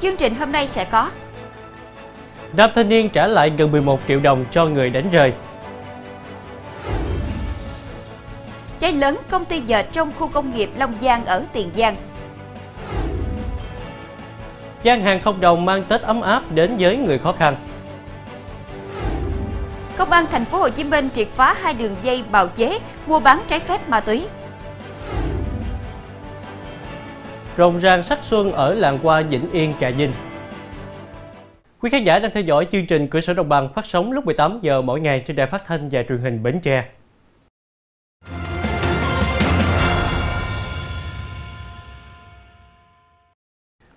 Chương trình hôm nay sẽ có Nam thanh niên trả lại gần 11 triệu đồng cho người đánh rơi. Cháy lớn công ty dệt trong khu công nghiệp Long Giang ở Tiền Giang. Gian hàng không đồng mang Tết ấm áp đến với người khó khăn. Công an thành phố Hồ Chí Minh triệt phá hai đường dây bào chế mua bán trái phép ma túy. Rồng ràng sắc xuân ở làng hoa Vĩnh Yên, Trà Vinh. Quý khán giả đang theo dõi chương trình Cửa sổ Đồng bằng phát sóng lúc 18 giờ mỗi ngày trên đài phát thanh và truyền hình Bến Tre.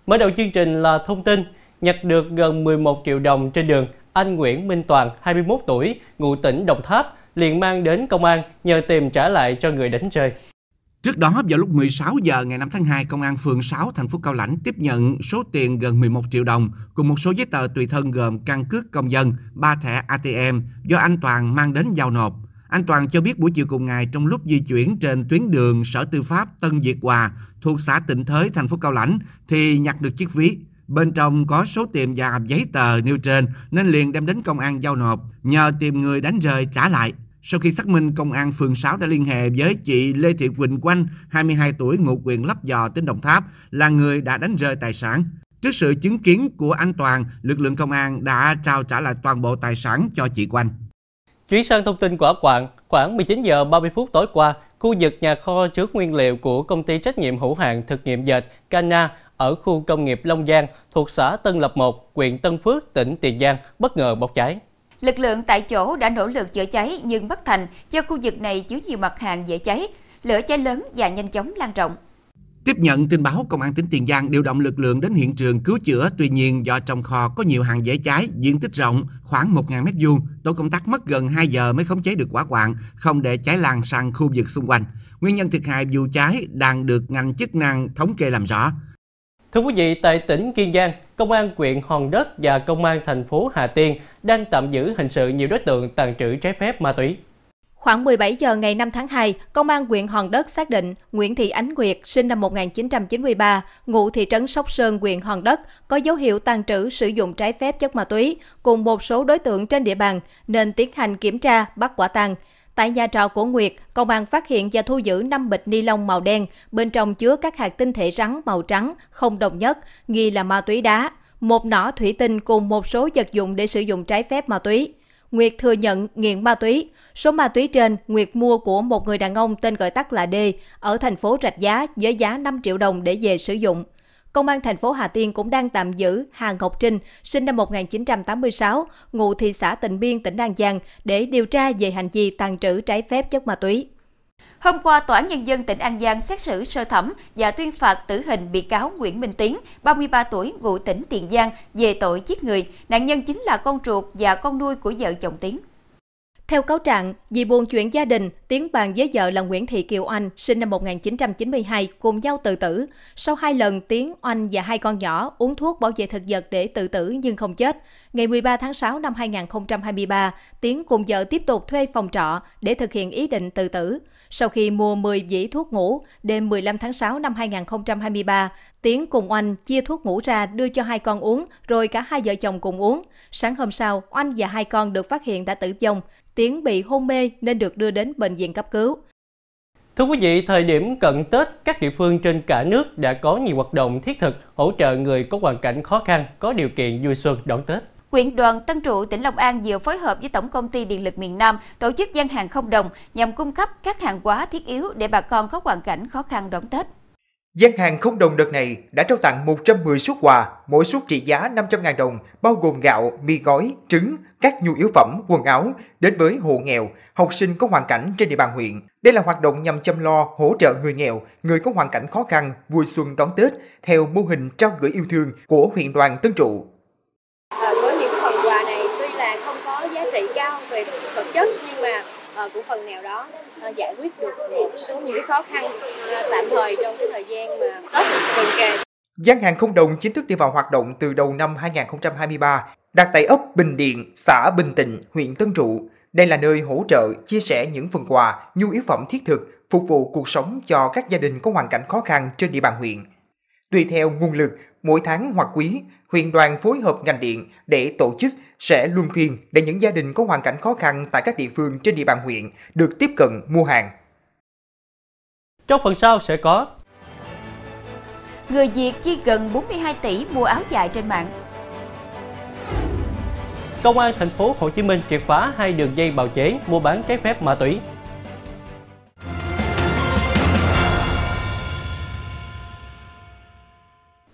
Mở đầu chương trình là thông tin nhặt được gần 11 triệu đồng trên đường, anh Nguyễn Minh Toàn, 21 tuổi, ngụ tỉnh Đồng Tháp, liền mang đến công an nhờ tìm trả lại cho người đánh chơi. Trước đó, vào lúc 16 giờ ngày 5 tháng 2, Công an phường 6 thành phố Cao Lãnh tiếp nhận số tiền gần 11 triệu đồng cùng một số giấy tờ tùy thân gồm căn cước công dân, 3 thẻ ATM do anh Toàn mang đến giao nộp. Anh Toàn cho biết buổi chiều cùng ngày trong lúc di chuyển trên tuyến đường Sở Tư pháp Tân Việt Hòa thuộc xã Tịnh Thới, thành phố Cao Lãnh thì nhặt được chiếc ví. Bên trong có số tiền và giấy tờ nêu trên nên liền đem đến công an giao nộp, nhờ tìm người đánh rơi trả lại. Sau khi xác minh, công an phường 6 đã liên hệ với chị Lê Thị Quỳnh Quanh, 22 tuổi, ngụ quyền Lấp Giò, tỉnh Đồng Tháp, là người đã đánh rơi tài sản. Trước sự chứng kiến của anh Toàn, lực lượng công an đã trao trả lại toàn bộ tài sản cho chị Quanh. Chuyển sang thông tin của ấp Quảng, khoảng 19 giờ 30 phút tối qua, khu vực nhà kho chứa nguyên liệu của công ty trách nhiệm hữu hạn thực nghiệm dệt Cana ở khu công nghiệp Long Giang thuộc xã Tân Lập 1, huyện Tân Phước, tỉnh Tiền Giang bất ngờ bốc cháy. Lực lượng tại chỗ đã nỗ lực chữa cháy nhưng bất thành do khu vực này chứa nhiều mặt hàng dễ cháy. Lửa cháy lớn và nhanh chóng lan rộng. Tiếp nhận tin báo, Công an tỉnh Tiền Giang điều động lực lượng đến hiện trường cứu chữa. Tuy nhiên, do trong kho có nhiều hàng dễ cháy, diện tích rộng khoảng 1.000 mét vuông, tổ công tác mất gần 2 giờ mới khống chế được quả hoạn, không để cháy lan sang khu vực xung quanh. Nguyên nhân thiệt hại vụ cháy đang được ngành chức năng thống kê làm rõ. Thưa quý vị, tại tỉnh Kiên Giang, Công an huyện Hòn Đất và Công an thành phố Hà Tiên đang tạm giữ hình sự nhiều đối tượng tàn trữ trái phép ma túy. Khoảng 17 giờ ngày 5 tháng 2, Công an huyện Hòn Đất xác định Nguyễn Thị Ánh Nguyệt, sinh năm 1993, ngụ thị trấn Sóc Sơn, huyện Hòn Đất, có dấu hiệu tàn trữ sử dụng trái phép chất ma túy cùng một số đối tượng trên địa bàn, nên tiến hành kiểm tra, bắt quả tang. Tại nhà trọ của Nguyệt, công an phát hiện và thu giữ 5 bịch ni lông màu đen, bên trong chứa các hạt tinh thể rắn màu trắng, không đồng nhất, nghi là ma túy đá, một nỏ thủy tinh cùng một số vật dụng để sử dụng trái phép ma túy. Nguyệt thừa nhận nghiện ma túy. Số ma túy trên, Nguyệt mua của một người đàn ông tên gọi tắt là D ở thành phố Rạch Giá với giá 5 triệu đồng để về sử dụng. Công an thành phố Hà Tiên cũng đang tạm giữ Hà Ngọc Trinh, sinh năm 1986, ngụ thị xã Tịnh Biên, tỉnh An Giang, để điều tra về hành vi tàn trữ trái phép chất ma túy. Hôm qua, Tòa án Nhân dân tỉnh An Giang xét xử sơ thẩm và tuyên phạt tử hình bị cáo Nguyễn Minh Tiến, 33 tuổi, ngụ tỉnh Tiền Giang, về tội giết người. Nạn nhân chính là con ruột và con nuôi của vợ chồng Tiến. Theo cáo trạng, vì buồn chuyện gia đình, Tiến bàn với vợ là Nguyễn Thị Kiều Anh, sinh năm 1992, cùng nhau tự tử. Sau hai lần Tiến, Anh và hai con nhỏ uống thuốc bảo vệ thực vật để tự tử nhưng không chết. Ngày 13 tháng 6 năm 2023, Tiến cùng vợ tiếp tục thuê phòng trọ để thực hiện ý định tự tử. Sau khi mua 10 vỉ thuốc ngủ, đêm 15 tháng 6 năm 2023, Tiến cùng Oanh chia thuốc ngủ ra đưa cho hai con uống, rồi cả hai vợ chồng cùng uống. Sáng hôm sau, Oanh và hai con được phát hiện đã tử vong. Tiến bị hôn mê nên được đưa đến bệnh viện cấp cứu. Thưa quý vị, thời điểm cận Tết, các địa phương trên cả nước đã có nhiều hoạt động thiết thực hỗ trợ người có hoàn cảnh khó khăn, có điều kiện vui xuân đón Tết. Quyện đoàn Tân Trụ, tỉnh Long An vừa phối hợp với Tổng công ty Điện lực miền Nam tổ chức gian hàng không đồng nhằm cung cấp các hàng hóa thiết yếu để bà con có hoàn cảnh khó khăn đón Tết. Gian hàng không đồng đợt này đã trao tặng 110 suất quà, mỗi suất trị giá 500.000 đồng, bao gồm gạo, mì gói, trứng, các nhu yếu phẩm, quần áo đến với hộ nghèo, học sinh có hoàn cảnh trên địa bàn huyện. Đây là hoạt động nhằm chăm lo, hỗ trợ người nghèo, người có hoàn cảnh khó khăn vui xuân đón Tết theo mô hình trao gửi yêu thương của huyện đoàn Tân Trụ. À, với những phần quà này tuy là không có giá trị cao về vật chất nhưng mà à, cũng phần nào đó Ờ, giải quyết được một số những cái khó khăn ờ, tạm thời trong cái thời gian mà Tết gần kề. Gian hàng không đồng chính thức đi vào hoạt động từ đầu năm 2023, đặt tại ấp Bình Điện, xã Bình Tịnh, huyện Tân Trụ. Đây là nơi hỗ trợ, chia sẻ những phần quà, nhu yếu phẩm thiết thực, phục vụ cuộc sống cho các gia đình có hoàn cảnh khó khăn trên địa bàn huyện. Tùy theo nguồn lực, mỗi tháng hoặc quý, huyện đoàn phối hợp ngành điện để tổ chức sẽ luân phiên để những gia đình có hoàn cảnh khó khăn tại các địa phương trên địa bàn huyện được tiếp cận mua hàng. Trong phần sau sẽ có Người Việt chi gần 42 tỷ mua áo dài trên mạng. Công an thành phố Hồ Chí Minh triệt phá hai đường dây bào chế mua bán trái phép ma túy.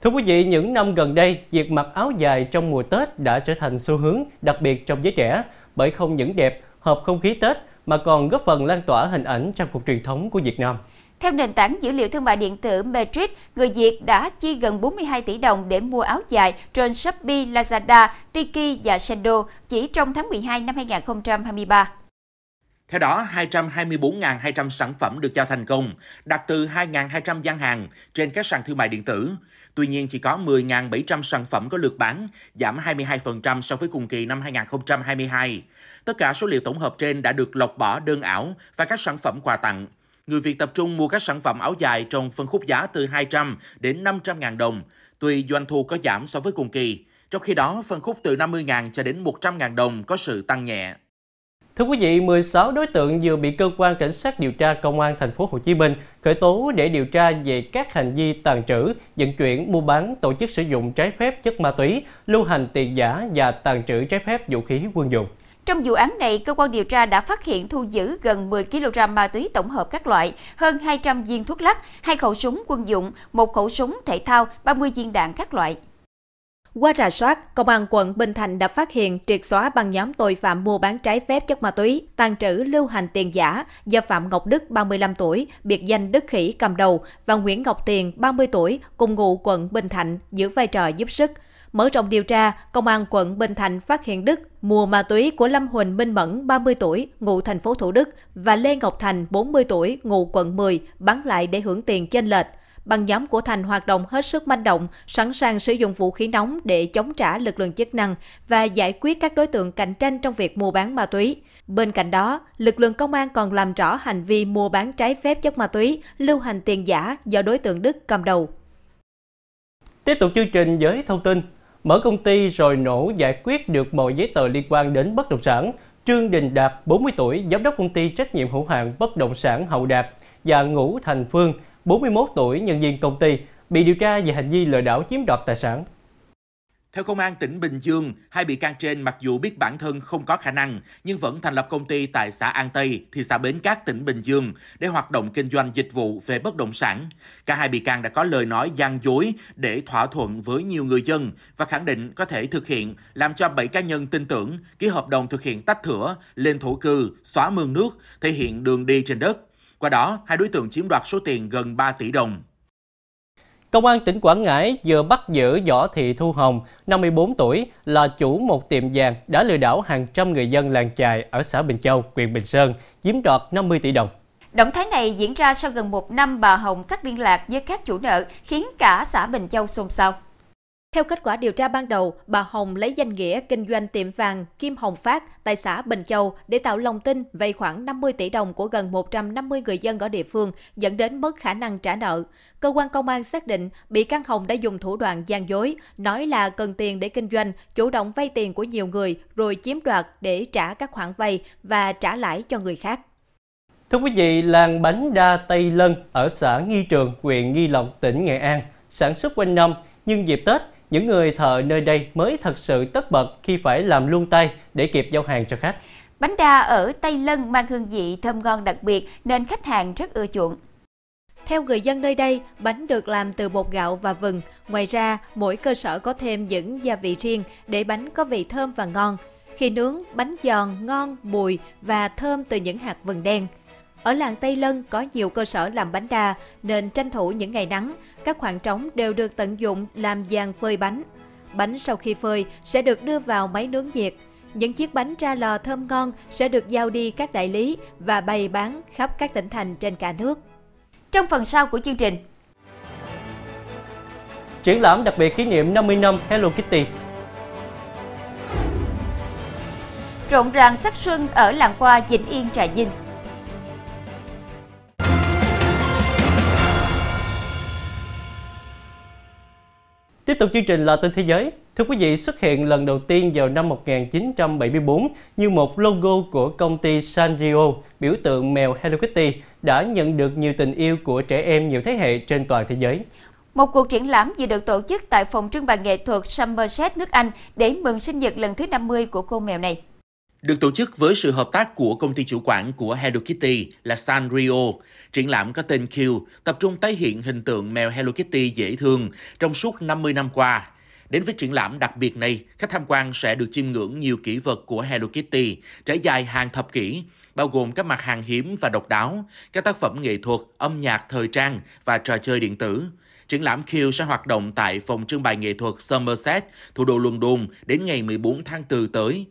Thưa quý vị, những năm gần đây, việc mặc áo dài trong mùa Tết đã trở thành xu hướng, đặc biệt trong giới trẻ, bởi không những đẹp, hợp không khí Tết, mà còn góp phần lan tỏa hình ảnh trang phục truyền thống của Việt Nam. Theo nền tảng dữ liệu thương mại điện tử Matrix, người Việt đã chi gần 42 tỷ đồng để mua áo dài trên Shopee, Lazada, Tiki và Sendo chỉ trong tháng 12 năm 2023. Theo đó, 224.200 sản phẩm được giao thành công, đạt từ 2.200 gian hàng trên các sàn thương mại điện tử. Tuy nhiên, chỉ có 10.700 sản phẩm có lượt bán, giảm 22% so với cùng kỳ năm 2022. Tất cả số liệu tổng hợp trên đã được lọc bỏ đơn ảo và các sản phẩm quà tặng. Người Việt tập trung mua các sản phẩm áo dài trong phân khúc giá từ 200 đến 500 ngàn đồng, tuy doanh thu có giảm so với cùng kỳ. Trong khi đó, phân khúc từ 50 ngàn cho đến 100 ngàn đồng có sự tăng nhẹ. Thưa quý vị, 16 đối tượng vừa bị cơ quan cảnh sát điều tra công an thành phố Hồ Chí Minh khởi tố để điều tra về các hành vi tàn trữ, vận chuyển, mua bán, tổ chức sử dụng trái phép chất ma túy, lưu hành tiền giả và tàn trữ trái phép vũ khí quân dụng. Trong vụ án này, cơ quan điều tra đã phát hiện thu giữ gần 10 kg ma túy tổng hợp các loại, hơn 200 viên thuốc lắc, hai khẩu súng quân dụng, một khẩu súng thể thao, 30 viên đạn các loại. Qua rà soát, Công an quận Bình Thạnh đã phát hiện triệt xóa băng nhóm tội phạm mua bán trái phép chất ma túy, tàn trữ lưu hành tiền giả do Phạm Ngọc Đức, 35 tuổi, biệt danh Đức Khỉ cầm đầu và Nguyễn Ngọc Tiền, 30 tuổi, cùng ngụ quận Bình Thạnh giữ vai trò giúp sức. Mở rộng điều tra, Công an quận Bình Thạnh phát hiện Đức mua ma túy của Lâm Huỳnh Minh Mẫn, 30 tuổi, ngụ thành phố Thủ Đức và Lê Ngọc Thành, 40 tuổi, ngụ quận 10, bán lại để hưởng tiền chênh lệch. Băng nhóm của Thành hoạt động hết sức manh động, sẵn sàng sử dụng vũ khí nóng để chống trả lực lượng chức năng và giải quyết các đối tượng cạnh tranh trong việc mua bán ma túy. Bên cạnh đó, lực lượng công an còn làm rõ hành vi mua bán trái phép chất ma túy, lưu hành tiền giả do đối tượng Đức cầm đầu. Tiếp tục chương trình với thông tin mở công ty rồi nổ giải quyết được mọi giấy tờ liên quan đến bất động sản. Trương Đình Đạt, 40 tuổi, giám đốc công ty trách nhiệm hữu hạn bất động sản Hậu Đạt và Ngũ Thành Phương, 41 tuổi, nhân viên công ty, bị điều tra về hành vi lừa đảo chiếm đoạt tài sản. Theo Công an tỉnh Bình Dương, hai bị can trên mặc dù biết bản thân không có khả năng, nhưng vẫn thành lập công ty tại xã An Tây, thị xã Bến Cát, tỉnh Bình Dương để hoạt động kinh doanh dịch vụ về bất động sản. Cả hai bị can đã có lời nói gian dối để thỏa thuận với nhiều người dân và khẳng định có thể thực hiện, làm cho 7 cá nhân tin tưởng, ký hợp đồng thực hiện tách thửa, lên thổ cư, xóa mương nước, thể hiện đường đi trên đất. Qua đó, hai đối tượng chiếm đoạt số tiền gần 3 tỷ đồng. Công an tỉnh Quảng Ngãi vừa bắt giữ Võ Thị Thu Hồng, 54 tuổi, là chủ một tiệm vàng đã lừa đảo hàng trăm người dân làng chài ở xã Bình Châu, huyện Bình Sơn, chiếm đoạt 50 tỷ đồng. Động thái này diễn ra sau gần một năm bà Hồng cắt liên lạc với các chủ nợ, khiến cả xã Bình Châu xôn xao. Theo kết quả điều tra ban đầu, bà Hồng lấy danh nghĩa kinh doanh tiệm vàng Kim Hồng Phát tại xã Bình Châu để tạo lòng tin vay khoảng 50 tỷ đồng của gần 150 người dân ở địa phương, dẫn đến mất khả năng trả nợ. Cơ quan công an xác định bị can Hồng đã dùng thủ đoạn gian dối, nói là cần tiền để kinh doanh, chủ động vay tiền của nhiều người rồi chiếm đoạt để trả các khoản vay và trả lãi cho người khác. Thưa quý vị, làng bánh đa Tây Lân ở xã Nghi Trường, huyện Nghi Lộc, tỉnh Nghệ An, sản xuất quanh năm, nhưng dịp Tết, những người thợ nơi đây mới thật sự tất bật khi phải làm luôn tay để kịp giao hàng cho khách. Bánh đa ở Tây Lân mang hương vị thơm ngon đặc biệt nên khách hàng rất ưa chuộng. Theo người dân nơi đây, bánh được làm từ bột gạo và vừng. Ngoài ra, mỗi cơ sở có thêm những gia vị riêng để bánh có vị thơm và ngon. Khi nướng, bánh giòn, ngon, bùi và thơm từ những hạt vừng đen. Ở làng Tây Lân có nhiều cơ sở làm bánh đa nên tranh thủ những ngày nắng, các khoảng trống đều được tận dụng làm giàn phơi bánh. Bánh sau khi phơi sẽ được đưa vào máy nướng nhiệt. Những chiếc bánh ra lò thơm ngon sẽ được giao đi các đại lý và bày bán khắp các tỉnh thành trên cả nước. Trong phần sau của chương trình, Triển lãm đặc biệt kỷ niệm 50 năm Hello Kitty rộn ràng sắc xuân ở làng hoa Vĩnh Yên Trà Vinh. Tiếp tục chương trình là tin thế giới. Thưa quý vị, xuất hiện lần đầu tiên vào năm 1974 như một logo của công ty Sanrio, biểu tượng mèo Hello Kitty, đã nhận được nhiều tình yêu của trẻ em nhiều thế hệ trên toàn thế giới. Một cuộc triển lãm vừa được tổ chức tại phòng trưng bày nghệ thuật Somerset nước Anh để mừng sinh nhật lần thứ 50 của cô mèo này. Được tổ chức với sự hợp tác của công ty chủ quản của Hello Kitty là Sanrio, triển lãm có tên Q tập trung tái hiện hình tượng mèo Hello Kitty dễ thương trong suốt 50 năm qua. Đến với triển lãm đặc biệt này, khách tham quan sẽ được chiêm ngưỡng nhiều kỷ vật của Hello Kitty trải dài hàng thập kỷ, bao gồm các mặt hàng hiếm và độc đáo, các tác phẩm nghệ thuật, âm nhạc thời trang và trò chơi điện tử. Triển lãm Q sẽ hoạt động tại phòng trưng bày nghệ thuật Somerset, thủ đô London đến ngày 14 tháng 4 tới.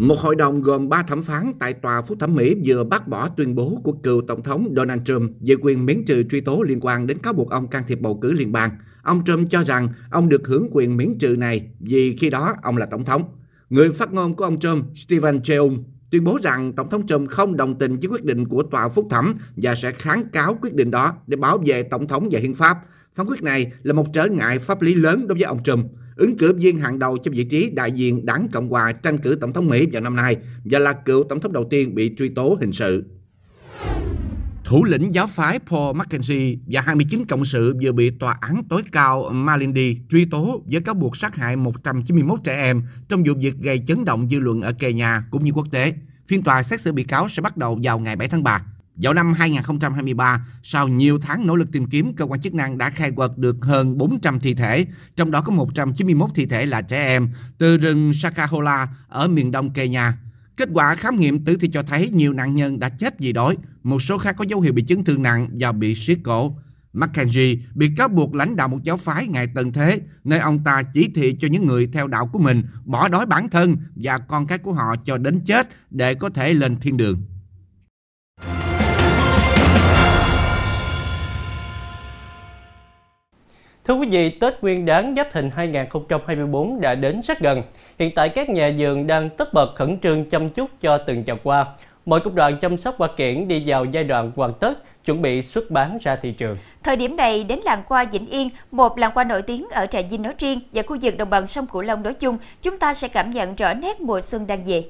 Một hội đồng gồm 3 thẩm phán tại Tòa Phúc thẩm Mỹ vừa bác bỏ tuyên bố của cựu Tổng thống Donald Trump về quyền miễn trừ truy tố liên quan đến cáo buộc ông can thiệp bầu cử liên bang. Ông Trump cho rằng ông được hưởng quyền miễn trừ này vì khi đó ông là Tổng thống. Người phát ngôn của ông Trump, Stephen Cheung, tuyên bố rằng Tổng thống Trump không đồng tình với quyết định của Tòa Phúc thẩm và sẽ kháng cáo quyết định đó để bảo vệ Tổng thống và Hiến pháp. Phán quyết này là một trở ngại pháp lý lớn đối với ông Trump ứng cử viên hàng đầu cho vị trí đại diện đảng Cộng hòa tranh cử tổng thống Mỹ vào năm nay và là cựu tổng thống đầu tiên bị truy tố hình sự. Thủ lĩnh giáo phái Paul Mackenzie và 29 cộng sự vừa bị tòa án tối cao Malindi truy tố với cáo buộc sát hại 191 trẻ em trong vụ việc gây chấn động dư luận ở Kenya cũng như quốc tế. Phiên tòa xét xử bị cáo sẽ bắt đầu vào ngày 7 tháng 3. Vào năm 2023, sau nhiều tháng nỗ lực tìm kiếm, cơ quan chức năng đã khai quật được hơn 400 thi thể, trong đó có 191 thi thể là trẻ em từ rừng Sakahola ở miền đông Kenya. Kết quả khám nghiệm tử thi cho thấy nhiều nạn nhân đã chết vì đói, một số khác có dấu hiệu bị chấn thương nặng và bị siết cổ. Mackenzie bị cáo buộc lãnh đạo một giáo phái ngày tận thế, nơi ông ta chỉ thị cho những người theo đạo của mình bỏ đói bản thân và con cái của họ cho đến chết để có thể lên thiên đường. Thưa quý vị, Tết Nguyên đán Giáp Thìn 2024 đã đến rất gần. Hiện tại các nhà vườn đang tất bật khẩn trương chăm chút cho từng chậu hoa. Mọi công đoạn chăm sóc hoa kiển đi vào giai đoạn hoàn tất, chuẩn bị xuất bán ra thị trường. Thời điểm này đến làng hoa Vĩnh Yên, một làng hoa nổi tiếng ở Trà Vinh nói riêng và khu vực đồng bằng sông Cửu Long nói chung, chúng ta sẽ cảm nhận rõ nét mùa xuân đang về.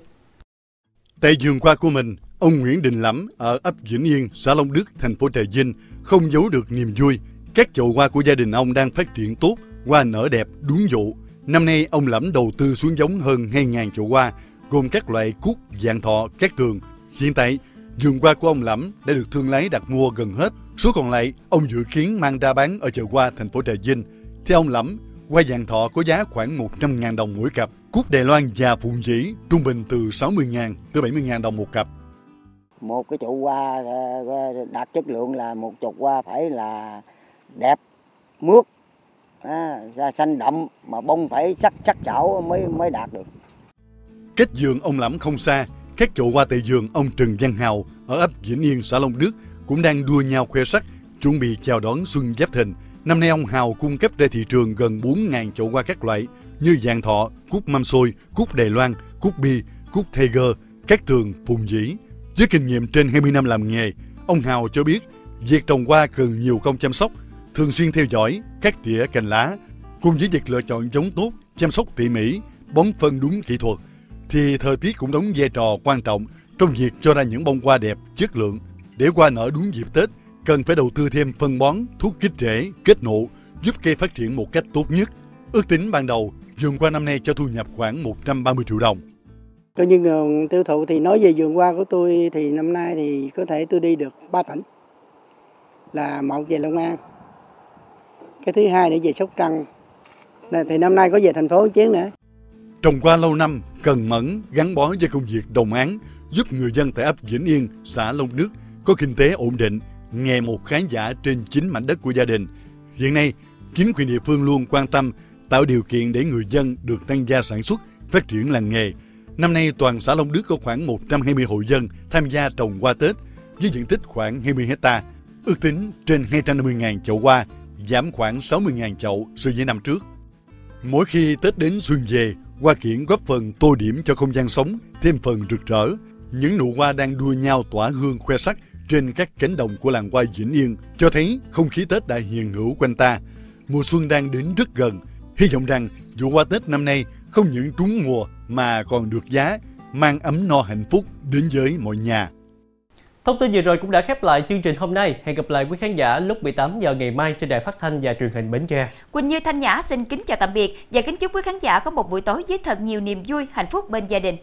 Tại vườn hoa của mình, ông Nguyễn Đình Lắm ở ấp Vĩnh Yên, xã Long Đức, thành phố Trà Vinh không giấu được niềm vui các chậu hoa của gia đình ông đang phát triển tốt, hoa nở đẹp, đúng vụ. Năm nay, ông Lẫm đầu tư xuống giống hơn 2.000 chậu hoa, gồm các loại cúc, dạng thọ, cát tường. Hiện tại, vườn hoa của ông Lẫm đã được thương lái đặt mua gần hết. Số còn lại, ông dự kiến mang ra bán ở chợ hoa thành phố Trà Vinh. Theo ông Lẫm, hoa dạng thọ có giá khoảng 100.000 đồng mỗi cặp. Cúc Đài Loan và Phụng Dĩ trung bình từ 60.000 tới 70.000 đồng một cặp. Một cái chậu hoa ờ, đạt chất lượng là một chậu hoa phải là đẹp mướt à, da xanh đậm mà bông phải sắc sắc chảo mới mới đạt được cách giường ông lẫm không xa các chậu hoa tại vườn ông Trần Văn Hào ở ấp Vĩnh Yên xã Long Đức cũng đang đua nhau khoe sắc chuẩn bị chào đón xuân giáp thìn năm nay ông Hào cung cấp ra thị trường gần 4.000 chậu hoa các loại như vàng thọ, cúc mâm xôi, cúc Đài Loan, cúc bi, cúc Tiger, các tường, phùng dĩ. Với kinh nghiệm trên 20 năm làm nghề, ông Hào cho biết việc trồng hoa cần nhiều công chăm sóc thường xuyên theo dõi, các tỉa cành lá, cùng với việc lựa chọn giống tốt, chăm sóc tỉ mỉ, bón phân đúng kỹ thuật, thì thời tiết cũng đóng vai trò quan trọng trong việc cho ra những bông hoa đẹp, chất lượng. Để hoa nở đúng dịp Tết, cần phải đầu tư thêm phân bón, thuốc kích rễ, kết nụ, giúp cây phát triển một cách tốt nhất. Ước tính ban đầu, vườn hoa năm nay cho thu nhập khoảng 130 triệu đồng. Coi nhưng nguồn tiêu thụ thì nói về vườn hoa của tôi thì năm nay thì có thể tôi đi được 3 tỉnh. Là một về Long An, cái thứ hai để về sóc trăng. Thì năm nay có về thành phố chiến nữa. Trồng qua lâu năm, cần mẫn, gắn bó với công việc đồng án giúp người dân tại ấp Vĩnh Yên, xã Long đức có kinh tế ổn định ngày một khán giả trên chính mảnh đất của gia đình. Hiện nay, chính quyền địa phương luôn quan tâm, tạo điều kiện để người dân được tăng gia sản xuất, phát triển làng nghề. Năm nay, toàn xã Long Đức có khoảng 120 hộ dân tham gia trồng hoa Tết, với diện tích khoảng 20 hecta, ước tính trên 250.000 chậu hoa giảm khoảng 60.000 chậu so với năm trước. Mỗi khi Tết đến xuân về, hoa kiển góp phần tô điểm cho không gian sống thêm phần rực rỡ. Những nụ hoa đang đua nhau tỏa hương khoe sắc trên các cánh đồng của làng hoa Vĩnh Yên cho thấy không khí Tết đã hiền hữu quanh ta. mùa xuân đang đến rất gần. Hy vọng rằng vụ hoa Tết năm nay không những trúng mùa mà còn được giá, mang ấm no hạnh phúc đến với mọi nhà. Thông tin vừa rồi cũng đã khép lại chương trình hôm nay. Hẹn gặp lại quý khán giả lúc 18 giờ ngày mai trên đài phát thanh và truyền hình Bến Tre. Quỳnh Như Thanh Nhã xin kính chào tạm biệt và kính chúc quý khán giả có một buổi tối với thật nhiều niềm vui, hạnh phúc bên gia đình.